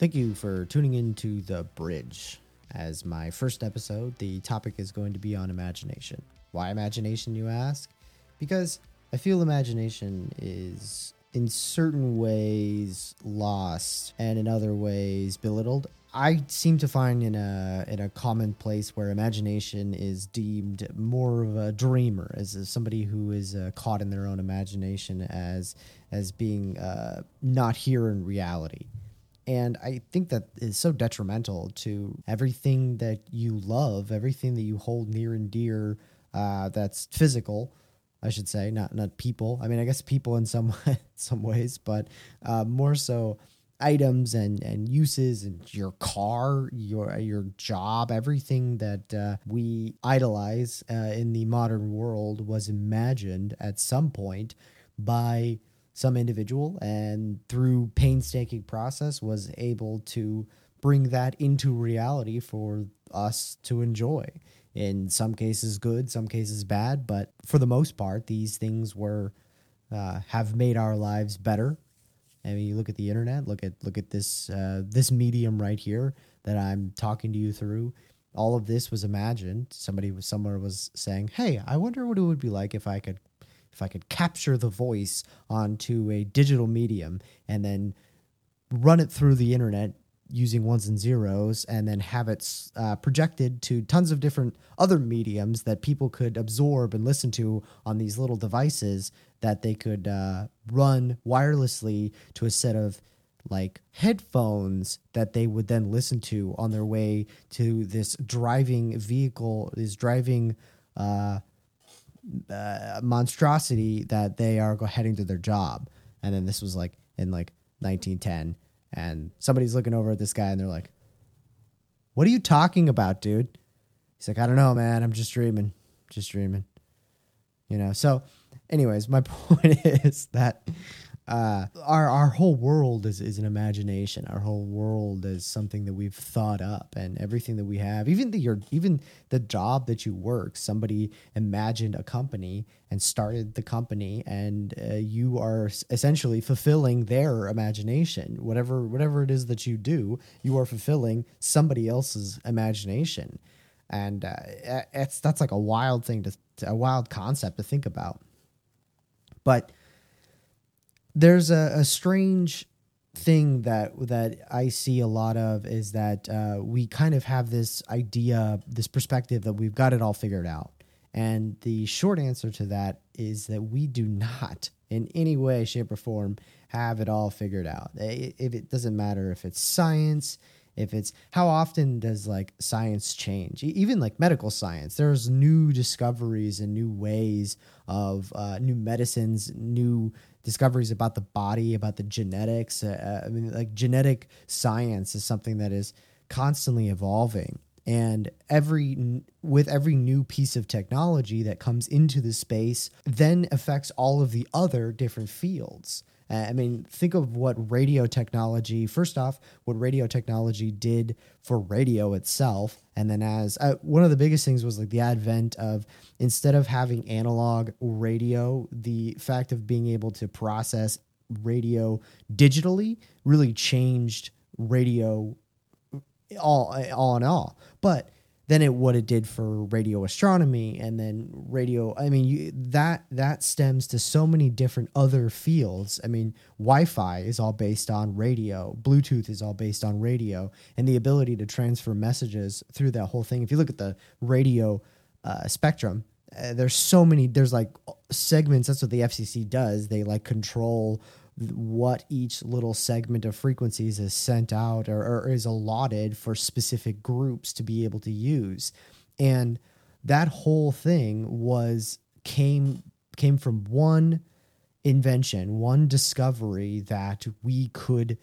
Thank you for tuning in to The Bridge. As my first episode, the topic is going to be on imagination. Why imagination, you ask? Because I feel imagination is in certain ways lost and in other ways belittled. I seem to find in a in a common place where imagination is deemed more of a dreamer, as somebody who is uh, caught in their own imagination as as being uh, not here in reality. And I think that is so detrimental to everything that you love, everything that you hold near and dear uh, that's physical, I should say, not not people. I mean, I guess people in some some ways, but uh, more so items and and uses and your car, your your job, everything that uh, we idolize uh, in the modern world was imagined at some point by some individual and through painstaking process was able to bring that into reality for us to enjoy in some cases good some cases bad but for the most part these things were uh, have made our lives better I mean, you look at the internet, look at look at this uh, this medium right here that I'm talking to you through. All of this was imagined. Somebody was somewhere was saying, "Hey, I wonder what it would be like if I could if I could capture the voice onto a digital medium and then run it through the internet using ones and zeros and then have it uh, projected to tons of different other mediums that people could absorb and listen to on these little devices that they could uh, run wirelessly to a set of like headphones that they would then listen to on their way to this driving vehicle this driving uh, uh, monstrosity that they are heading to their job and then this was like in like 1910 and somebody's looking over at this guy and they're like, What are you talking about, dude? He's like, I don't know, man. I'm just dreaming. Just dreaming. You know, so anyways, my point is that uh, our our whole world is, is an imagination. Our whole world is something that we've thought up, and everything that we have, even the your even the job that you work, somebody imagined a company and started the company, and uh, you are essentially fulfilling their imagination. Whatever whatever it is that you do, you are fulfilling somebody else's imagination, and uh, it's that's like a wild thing to a wild concept to think about, but there's a, a strange thing that that I see a lot of is that uh, we kind of have this idea, this perspective that we've got it all figured out. And the short answer to that is that we do not, in any way, shape, or form, have it all figured out. If it doesn't matter if it's science, if it's how often does like science change even like medical science there's new discoveries and new ways of uh, new medicines new discoveries about the body, about the genetics. Uh, uh, I mean, like genetic science is something that is constantly evolving. And every with every new piece of technology that comes into the space, then affects all of the other different fields. I mean, think of what radio technology, first off, what radio technology did for radio itself. And then, as uh, one of the biggest things was like the advent of instead of having analog radio, the fact of being able to process radio digitally really changed radio all, all in all. But then it what it did for radio astronomy and then radio i mean you, that that stems to so many different other fields. I mean wi-fi is all based on radio. Bluetooth is all based on radio and the ability to transfer messages through that whole thing. If you look at the radio uh, spectrum uh, there's so many there's like segments that's what the fcc does. They like control what each little segment of frequencies is sent out or, or, is allotted for specific groups to be able to use. And that whole thing was came came from one invention one discovery that we could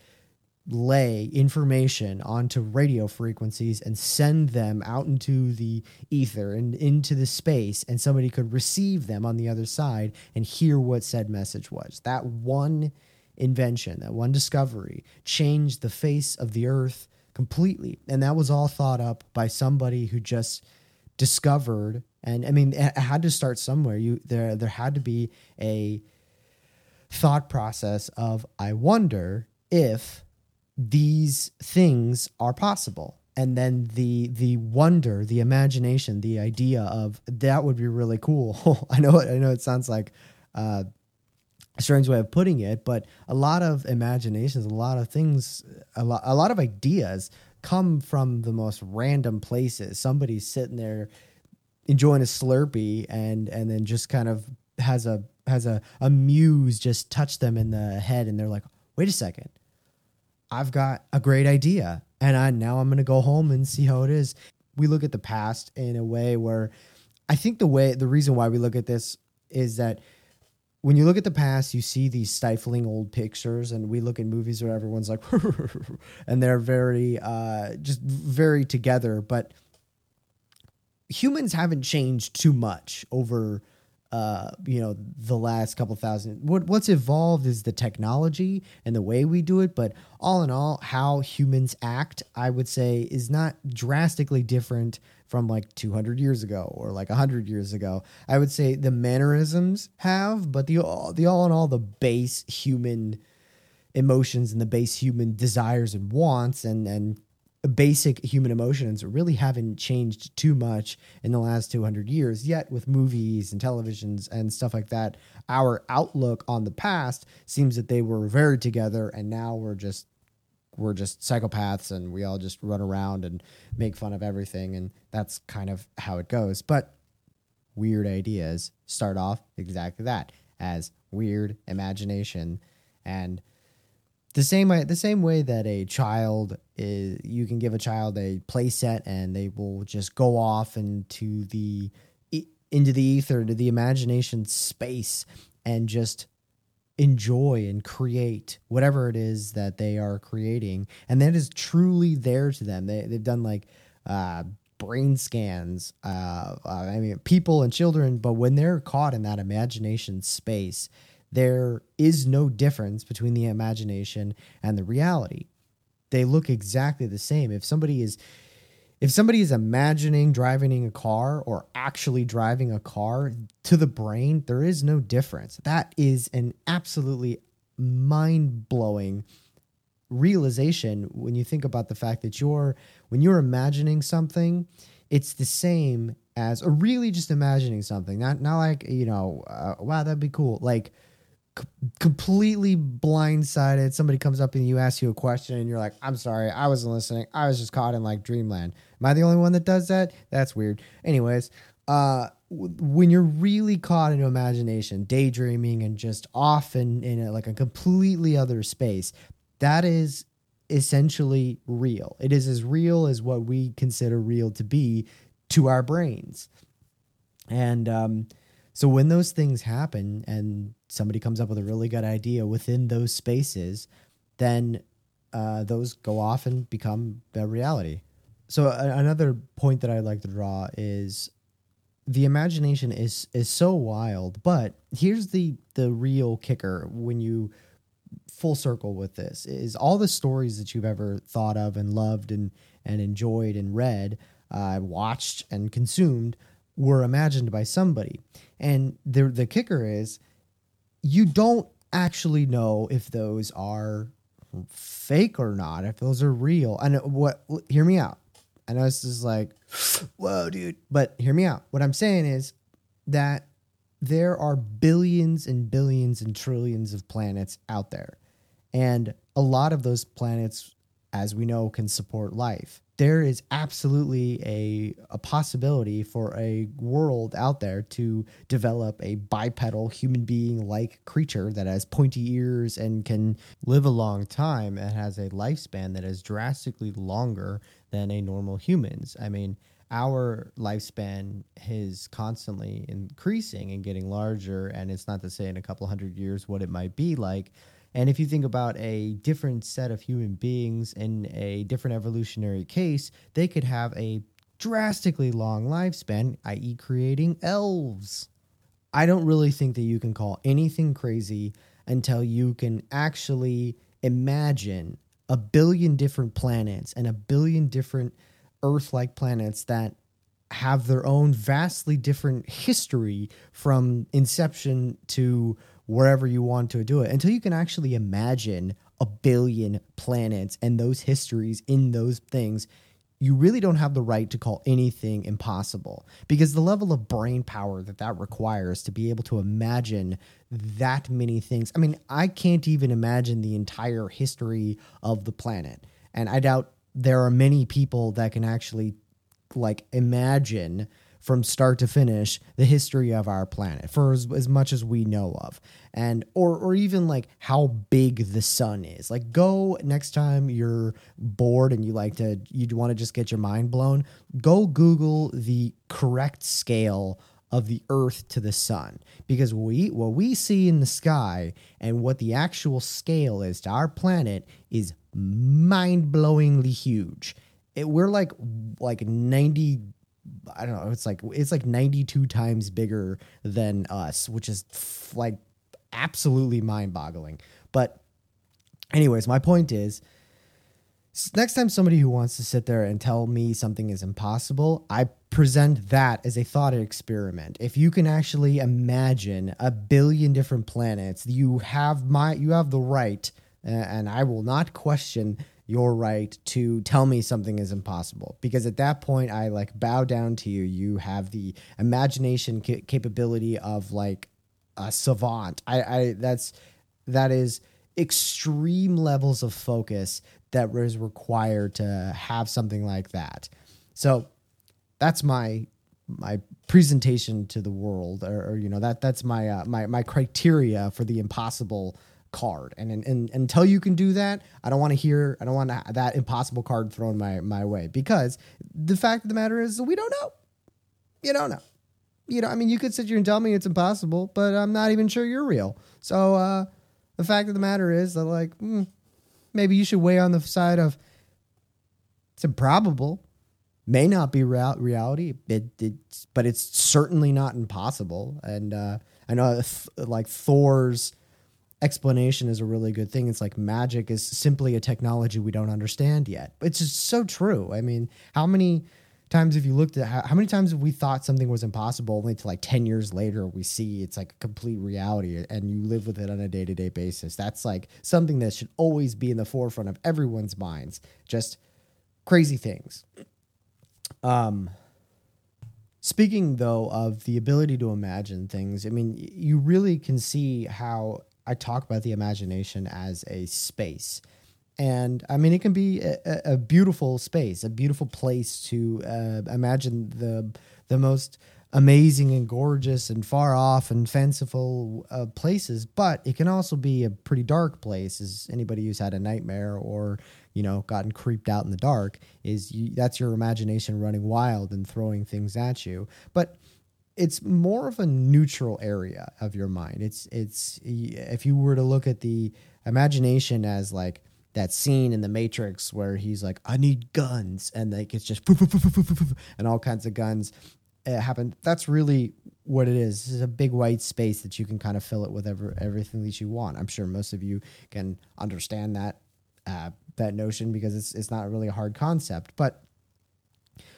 lay information onto radio frequencies and send them out into the ether and into the space and somebody could receive them on the other side and hear what said message was. That one invention, that one discovery changed the face of the earth completely. And that was all thought up by somebody who just discovered and I mean it had to start somewhere. You there there had to be a thought process of I wonder if these things are possible and then the the wonder the imagination the idea of that would be really cool i know it i know it sounds like uh, strange way of putting it but a lot of imaginations a lot of things a lot, a lot of ideas come from the most random places somebody's sitting there enjoying a slurpee and and then just kind of has a has a, a muse just touch them in the head and they're like wait a second i've got a great idea and I now I'm to go home and see how it is. We look at the past in a way where I think the way the reason why we look at this is that when you look at the past, you see these stifling old pictures, and we look at movies where everyone's like, and they're very, uh, just very together. But humans haven't changed too much over uh, you know, the last couple thousand. What what's evolved is the technology and the way we do it, but all in all, how humans act, I would say, is not drastically different from like 200 years ago or like 100 years ago. I would say the mannerisms have, but the the all in all, the base human emotions and the base human desires and wants and and basic human emotions really haven't changed too much in the last 200 years yet with movies and televisions and stuff like that. Our outlook on the past seems that they were very together and now we're just we're just psychopaths and we all just run around and make fun of everything and that's kind of how it goes. But weird ideas start off exactly that as weird imagination and the same way the same way that a child is you can give a child a play set and they will just go off into the into the ether to the imagination space and just enjoy and create whatever it is that they are creating. And that is truly there to them. They, they've done like uh, brain scans uh, uh, i mean people and children but when they're caught in that imagination space there is no difference between the imagination and the reality. They look exactly the same. If somebody is if somebody is imagining driving a car or actually driving a car to the brain, there is no difference. That is an absolutely mind-blowing realization when you think about the fact that you're when you're imagining something, it's the same as or really just imagining something. Not not like, you know, uh, wow, that'd be cool. Like completely blindsided. Somebody comes up and you ask you a question and you're like, I'm sorry, I wasn't listening. I was just caught in like dreamland. Am I the only one that does that? That's weird. Anyways, uh, when you're really caught in imagination, daydreaming, and just off in, in a, like a completely other space, that is essentially real. It is as real as what we consider real to be to our brains. And um, so when those things happen and somebody comes up with a really good idea within those spaces, then uh, those go off and become a reality. So another point that I'd like to draw is the imagination is is so wild, but here's the the real kicker when you full circle with this is all the stories that you've ever thought of and loved and and enjoyed and read, uh, watched and consumed were imagined by somebody. And the the kicker is you don't actually know if those are fake or not, if those are real. And what hear me out. I know this is like, whoa, dude. But hear me out. What I'm saying is that there are billions and billions and trillions of planets out there. And a lot of those planets, as we know, can support life there is absolutely a, a possibility for a world out there to develop a bipedal human being like creature that has pointy ears and can live a long time and has a lifespan that is drastically longer than a normal human's. I mean, our lifespan is constantly increasing and getting larger, and it's not to say in a couple hundred years what it might be like and if you think about a different set of human beings in a different evolutionary case, they could have a drastically long lifespan, i.e., creating elves. I don't really think that you can call anything crazy until you can actually imagine a billion different planets and a billion different Earth like planets that have their own vastly different history from inception to wherever you want to do it until you can actually imagine a billion planets and those histories in those things, you really don't have the right to call anything impossible because the level of brain power that that requires to be able to imagine that many things. I mean, I can't even imagine the entire history of the planet. And I doubt there are many people that can actually like imagine from start to finish the history of our planet for as, as, much as we know of. And or or even like how big the sun is. Like go next time you're bored and you like to you want to just get your mind blown go google the correct scale of the earth to the sun. Because we what we see in the sky and what the actual scale is to our planet is mind-blowingly huge. It, we're like like 90 I don't know. It's like it's like 92 times bigger than us, which is f- like absolutely mind-boggling. But anyways, my point is next time somebody who wants to sit there and tell me something is impossible, I present that as a thought experiment. If you can actually imagine a billion different planets, you have my you have the right and I will not question your right to tell me something is impossible because at that point I like bow down to you. You have the imagination ca- capability of like a savant. I, I that's that is extreme levels of focus that is required to have something like that. So that's my my presentation to the world, or, or you know that that's my uh, my my criteria for the impossible card. And, and, and until you can do that, I don't want to hear, I don't want that impossible card thrown my, my way because the fact of the matter is we don't know. You don't know. You know, I mean, you could sit here and tell me it's impossible, but I'm not even sure you're real. So, uh, the fact of the matter is that, like, mm, maybe you should weigh on the side of it's improbable, may not be real- reality, it, it's, but it's certainly not impossible. And uh, I know, th- like Thor's explanation is a really good thing. It's like magic is simply a technology we don't understand yet. It's just so true. I mean, how many times have you looked at how, how many times have we thought something was impossible only to like 10 years later we see it's like a complete reality and you live with it on a day-to-day basis. That's like something that should always be in the forefront of everyone's minds. Just crazy things. Um Speaking though of the ability to imagine things, I mean, you really can see how I talk about the imagination as a space. And I mean, it can be a, a beautiful space, a beautiful place to uh, imagine the the most amazing and gorgeous and far off and fanciful uh, places. But it can also be a pretty dark place. As anybody who's had a nightmare or you know gotten creeped out in the dark is you, that's your imagination running wild and throwing things at you. But it's more of a neutral area of your mind. It's it's if you were to look at the imagination as like that scene in the Matrix where he's like, "I need guns," and like it's just and all kinds of guns uh, happen. That's really what it is. This is a big white space that you can kind of fill it with every, everything that you want. I'm sure most of you can understand that uh, that notion because it's it's not really a hard concept. But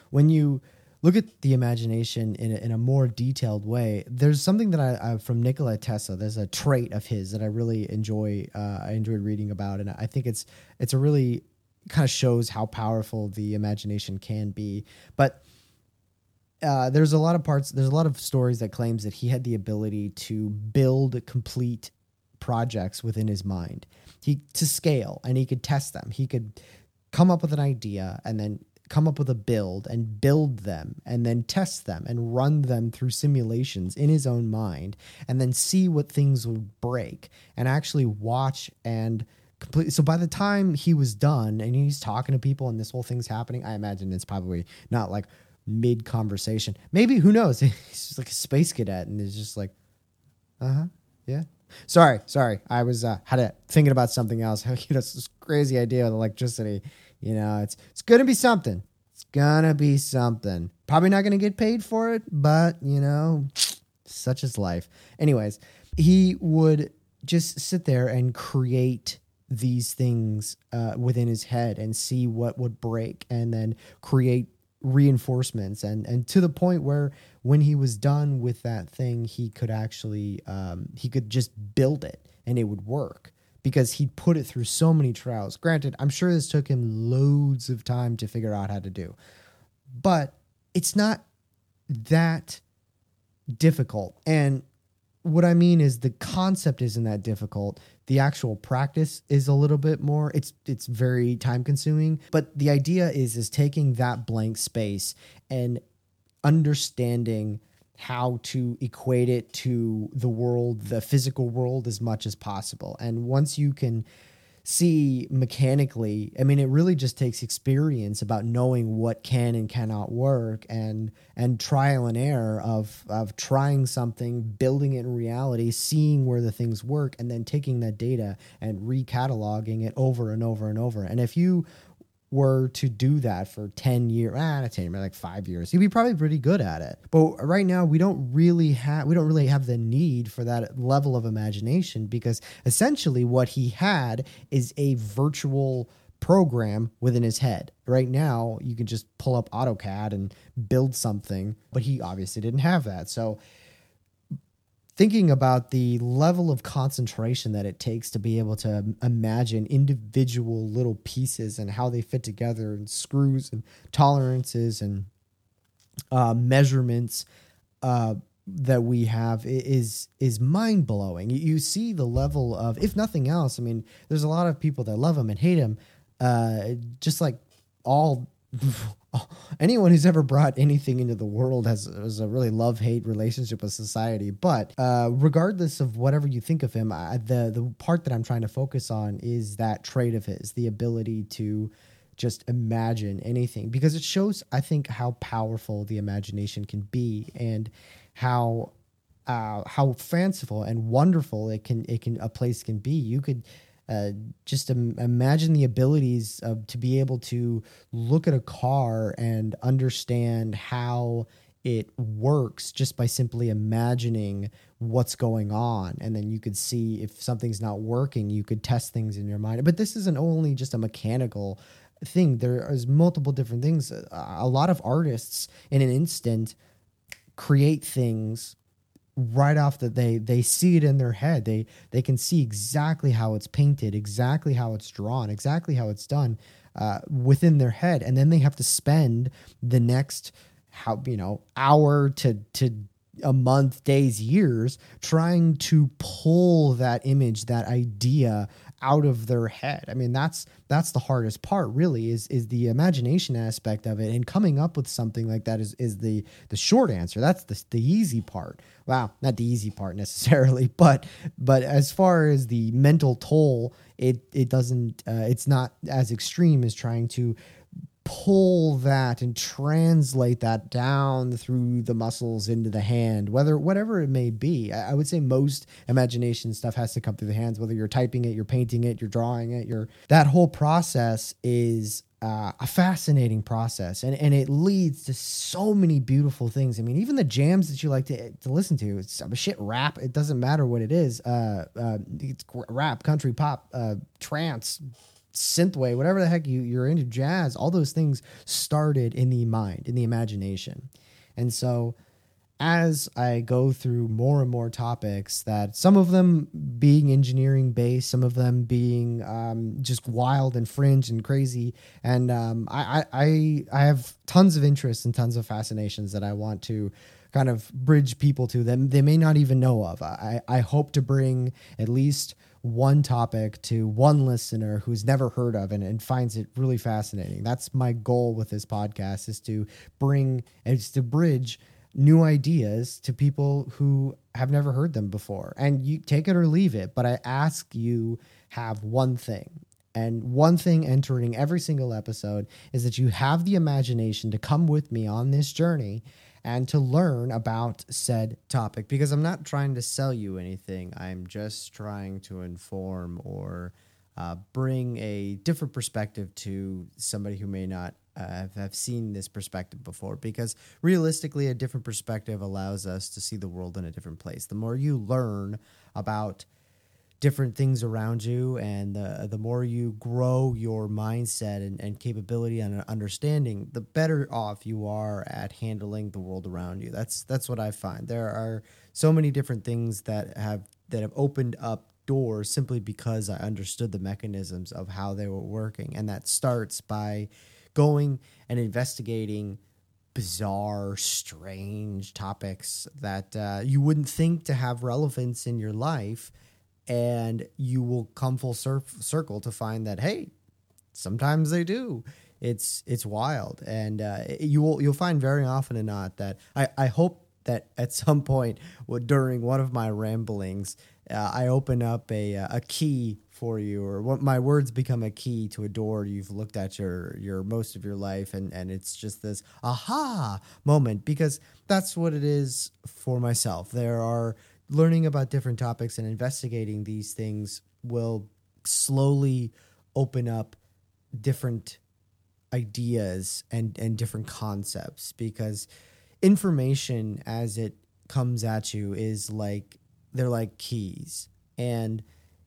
when you look at the imagination in a, in a more detailed way, there's something that I, I from Nikola Tesla. There's a trait of his that I really enjoy. Uh, I enjoyed reading about, and I think it's it's a really kind of shows how powerful the imagination can be. But uh, there's a lot of parts. There's a lot of stories that claims that he had the ability to build complete projects within his mind. He to scale, and he could test them. He could come up with an idea and then come up with a build and build them and then test them and run them through simulations in his own mind and then see what things would break and actually watch and complete so by the time he was done and he's talking to people and this whole thing's happening i imagine it's probably not like mid conversation maybe who knows? He's just like a space cadet and is just like uh-huh yeah. Sorry sorry. I was uh had a thinking about something else. You know this crazy idea of electricity you know, it's it's gonna be something. It's gonna be something. Probably not gonna get paid for it, but you know, such is life. Anyways, he would just sit there and create these things uh, within his head and see what would break and then create reinforcements and and to the point where when he was done with that thing he could actually um, he could just build it and it would work because he put it through so many trials. Granted, I'm sure this took him loads of time to figure out how to do, but it's not that difficult. And what I mean is the concept isn't that difficult. The actual practice is a little bit more. It's it's very time consuming, but the idea is is taking that blank space and understanding how to equate it to the world, the physical world as much as possible. And once you can see mechanically i mean it really just takes experience about knowing what can and cannot work and and trial and error of of trying something building it in reality seeing where the things work and then taking that data and recataloging it over and over and over and if you were to do that for 10 years, ah, not 10 years, like five years, you'd be probably pretty good at it. But right now, we don't really have, we don't really have the need for that level of imagination because essentially what he had is a virtual program within his head. Right now, you can just pull up AutoCAD and build something, but he obviously didn't have that. So thinking about the level of concentration that it takes to be able to imagine individual little pieces and how they fit together and screws and tolerances and uh, measurements uh, that we have is is mind blowing. You see the level of, if nothing else, I mean, there's a lot of people that love him and hate him, uh, just like all anyone who's ever brought anything into the world has, has a really love hate relationship with society. But uh, regardless of whatever you think of him, I, the the part that I'm trying to focus on is that trait of his, the ability to just imagine anything, because it shows, I think, how powerful the imagination can be and how uh, how fanciful and wonderful it can it can a place can be. You could uh, just Im- imagine the abilities of to be able to look at a car and understand how it works just by simply imagining what's going on. And then you could see if something's not working you could test things in your mind. But this isn't only just a mechanical thing. There is multiple different things. A lot of artists in an instant create things right off that they they see it in their head. They they can see exactly how it's painted exactly how it's drawn exactly how it's done uh, within their head. And then they have to spend the next how you know hour to to a month days years trying to pull that image that idea out of their head. I mean, that's that's the hardest part really is is the imagination aspect of it and coming up with something like that is is the the short answer. That's the the easy part. Wow, not the easy part necessarily, but but as far as the mental toll, it it doesn't uh, it's not as extreme as trying to pull that and translate that down through the muscles into the hand, whether whatever it may be. I, I, would say most imagination stuff has to come through the hands, whether you're typing it, you're painting it, you're drawing it, you're that whole process is uh, a fascinating process and, and it leads to so many beautiful things. I mean, even the jams that you like to, to listen to, it's a shit rap. It doesn't matter what it is. Uh, uh, it's rap, country, pop, uh, trance, synthwave, whatever the heck you, you're into, jazz, all those things started in the mind, in the imagination. And so as I go through more and more topics, that some of them being engineering based, some of them being um, just wild and fringe and crazy, and um, I, I I have tons of interests and tons of fascinations that I want to kind of bridge people to them they may not even know of. I I hope to bring at least one topic to one listener who's never heard of it and finds it really fascinating. That's my goal with this podcast is to bring is to bridge new ideas to people who have never heard them before. And you take it or leave it, but I ask you have one thing. And one thing entering every single episode is that you have the imagination to come with me on this journey and to learn about said topic because I'm not trying to sell you anything. I'm just trying to inform or uh, bring a different perspective to somebody who may not uh, have, have seen this perspective before because realistically, a different perspective allows us to see the world in a different place. The more you learn about different things around you and the, the more you grow your mindset and, and capability and understanding the better off you are at handling the world around you that's that's what i find there are so many different things that have that have opened up doors simply because I understood the mechanisms of how they were working. And that starts by going and investigating bizarre, strange topics that uh, you wouldn't think to have relevance in your life. And you will come full cir- circle to find that, hey, sometimes they do. It's it's wild, and uh, you will you'll find very often and not that I, I hope that at some point during one of my ramblings, uh, I open up a a key for you, or what my words become a key to a door you've looked at your your most of your life, and and it's just this aha moment because that's what it is for myself. There are learning about different topics and investigating these things will slowly open up different ideas and and different concepts because information as it comes at you is like they're like keys. And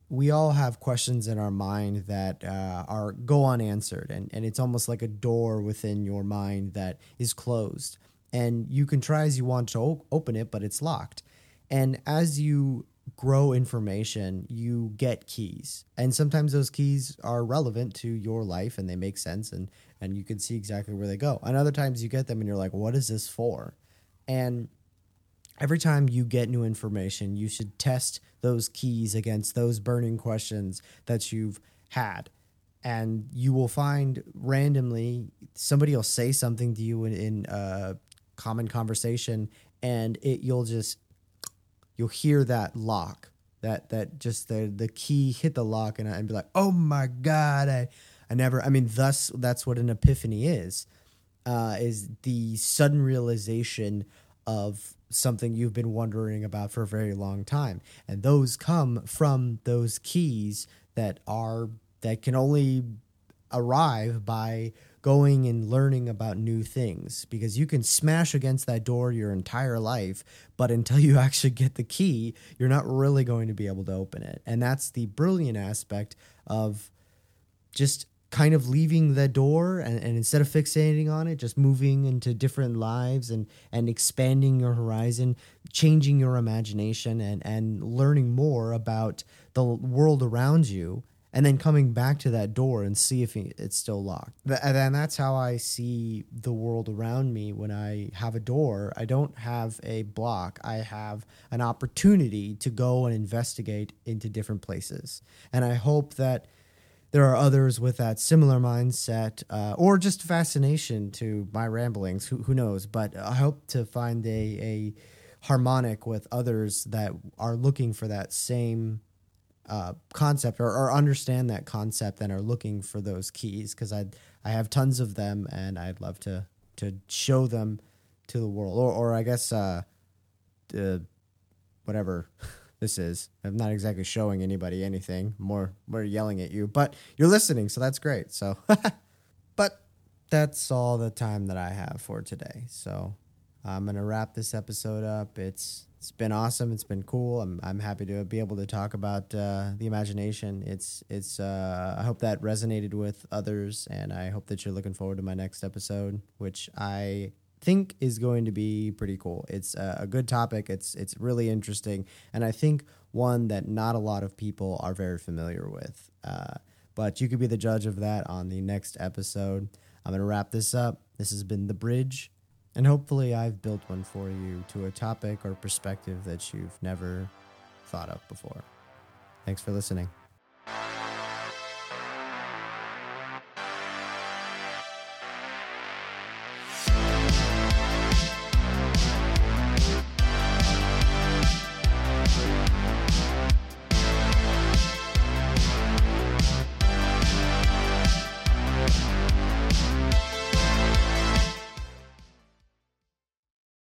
we all have questions in our mind that uh, are go unanswered and, and it's almost like a door within your mind that is closed. And you can try as you want to o- open it but it's locked and as you grow information, you get keys. And sometimes those keys are relevant to your life and they make sense and and you can see exactly where they go. And other times you get them and you're like, "What is this for?" And every time you get new information, you should test those keys against those burning questions that you've had. And you will find randomly somebody will say something to you in, in a common conversation and it you'll just you'll hear that lock that that just the the key hit the lock and, I, and be like oh my god i i never i mean thus that's what an epiphany is uh, is the sudden realization of something you've been wondering about for a very long time. And those come from those keys that are that can only arrive by going and learning about new things because you can smash against that door your entire life, but until you actually get the key, you're not really going to be able to open it. And that's the brilliant aspect of just kind of leaving the door and, and instead of fixating on it, just moving into different lives and, and expanding your horizon, changing your imagination and, and learning more about the world around you and then coming back to that door and see if it's still locked. And then that's how I see the world around me when I have a door. I don't have a block, I have an opportunity to go and investigate into different places. And I hope that there are others with that similar mindset uh, or just fascination to my ramblings. Who, who knows? But I hope to find a, a harmonic with others that are looking for that same uh, concept or, or, understand that concept and are looking for those keys because I I have tons of them and I'd love to to show them to the world or or I guess uh, uh whatever this is. I'm not exactly showing anybody anything. More more yelling at you, but you're listening, so that's great. So, but that's all the time that I have for today. So I'm gonna wrap this episode up. It's it's been awesome. It's been cool. I'm I'm happy to be able to talk about uh, the imagination. It's it's. Uh, I hope that resonated with others, and I hope that you're looking forward to my next episode, which I think is going to be pretty cool. It's a, a good topic. It's it's really interesting, and I think one that not a lot of people are very familiar with. Uh, but you could be the judge of that on the next episode. I'm gonna wrap this up. This has been the bridge. And hopefully, I've built one for you to a topic or perspective that you've never thought of before. Thanks for listening.